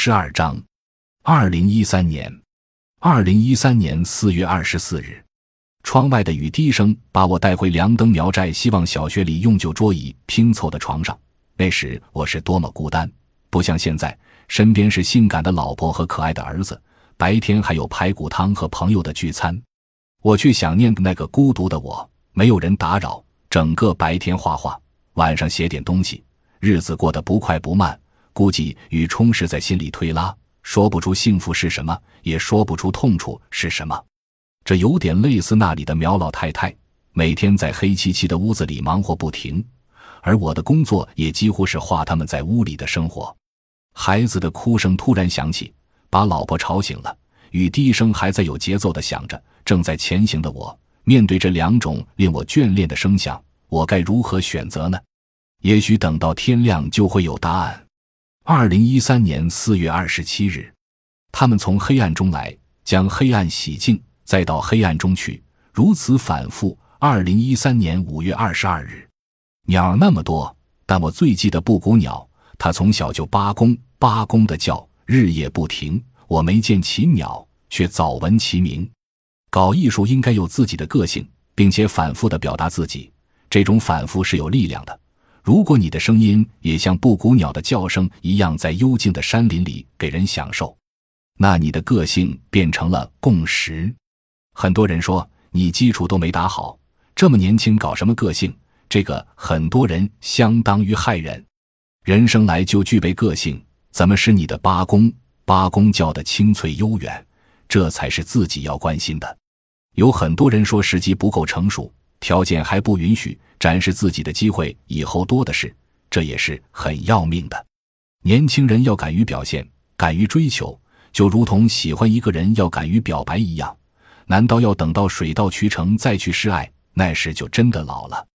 十二章，二零一三年，二零一三年四月二十四日，窗外的雨滴声把我带回梁登苗寨希望小学里用旧桌椅拼凑的床上。那时我是多么孤单，不像现在，身边是性感的老婆和可爱的儿子，白天还有排骨汤和朋友的聚餐。我却想念那个孤独的我，没有人打扰，整个白天画画，晚上写点东西，日子过得不快不慢。估计与充实在心里推拉，说不出幸福是什么，也说不出痛楚是什么。这有点类似那里的苗老太太，每天在黑漆漆的屋子里忙活不停，而我的工作也几乎是画他们在屋里的生活。孩子的哭声突然响起，把老婆吵醒了。雨滴声还在有节奏的响着。正在前行的我，面对这两种令我眷恋的声响，我该如何选择呢？也许等到天亮就会有答案。二零一三年四月二十七日，他们从黑暗中来，将黑暗洗净，再到黑暗中去，如此反复。二零一三年五月二十二日，鸟那么多，但我最记得布谷鸟。它从小就八公八公的叫，日夜不停。我没见其鸟，却早闻其名。搞艺术应该有自己的个性，并且反复的表达自己。这种反复是有力量的。如果你的声音也像布谷鸟的叫声一样，在幽静的山林里给人享受，那你的个性变成了共识。很多人说你基础都没打好，这么年轻搞什么个性？这个很多人相当于害人。人生来就具备个性，怎么使你的八公八公叫的清脆悠远？这才是自己要关心的。有很多人说时机不够成熟。条件还不允许展示自己的机会，以后多的是，这也是很要命的。年轻人要敢于表现，敢于追求，就如同喜欢一个人要敢于表白一样。难道要等到水到渠成再去示爱？那时就真的老了。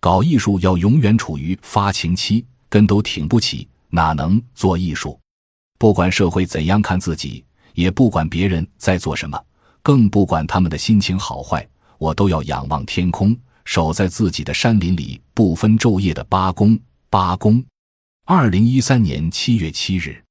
搞艺术要永远处于发情期，根都挺不起，哪能做艺术？不管社会怎样看自己，也不管别人在做什么，更不管他们的心情好坏。我都要仰望天空，守在自己的山林里，不分昼夜的八公八公。二零一三年七月七日，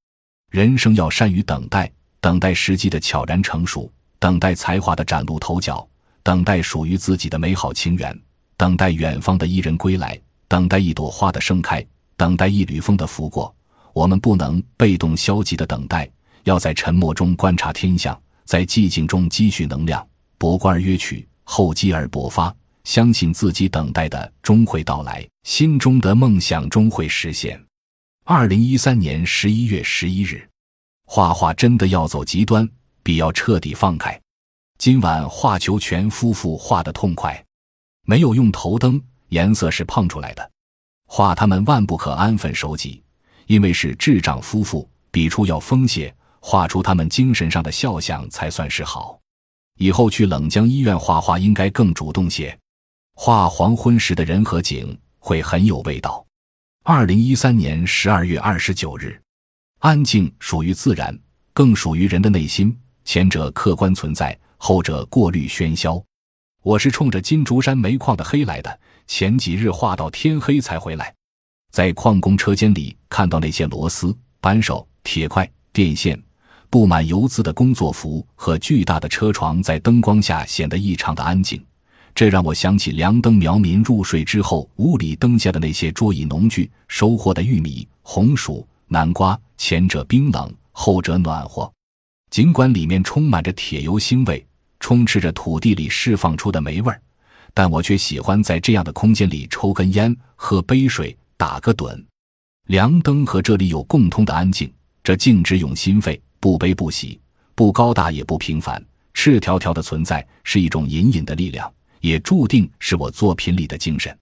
人生要善于等待，等待时机的悄然成熟，等待才华的崭露头角，等待属于自己的美好情缘，等待远方的伊人归来，等待一朵花的盛开，等待一缕风的拂过。我们不能被动消极的等待，要在沉默中观察天象，在寂静中积蓄能量，博观而约取。厚积而薄发，相信自己等待的终会到来，心中的梦想终会实现。二零一三年十一月十一日，画画真的要走极端，必要彻底放开。今晚画球全夫妇画的痛快，没有用头灯，颜色是碰出来的。画他们万不可安分守己，因为是智障夫妇，笔触要锋些，画出他们精神上的肖像才算是好。以后去冷江医院画画应该更主动些，画黄昏时的人和景会很有味道。二零一三年十二月二十九日，安静属于自然，更属于人的内心。前者客观存在，后者过滤喧嚣。我是冲着金竹山煤矿的黑来的，前几日画到天黑才回来，在矿工车间里看到那些螺丝、扳手、铁块、电线。布满油渍的工作服和巨大的车床在灯光下显得异常的安静，这让我想起梁灯苗民入睡之后屋里灯下的那些桌椅农具收获的玉米、红薯、南瓜，前者冰冷，后者暖和。尽管里面充满着铁油腥味，充斥着土地里释放出的霉味儿，但我却喜欢在这样的空间里抽根烟、喝杯水、打个盹。梁灯和这里有共通的安静，这静止用心肺。不悲不喜，不高大也不平凡，赤条条的存在是一种隐隐的力量，也注定是我作品里的精神。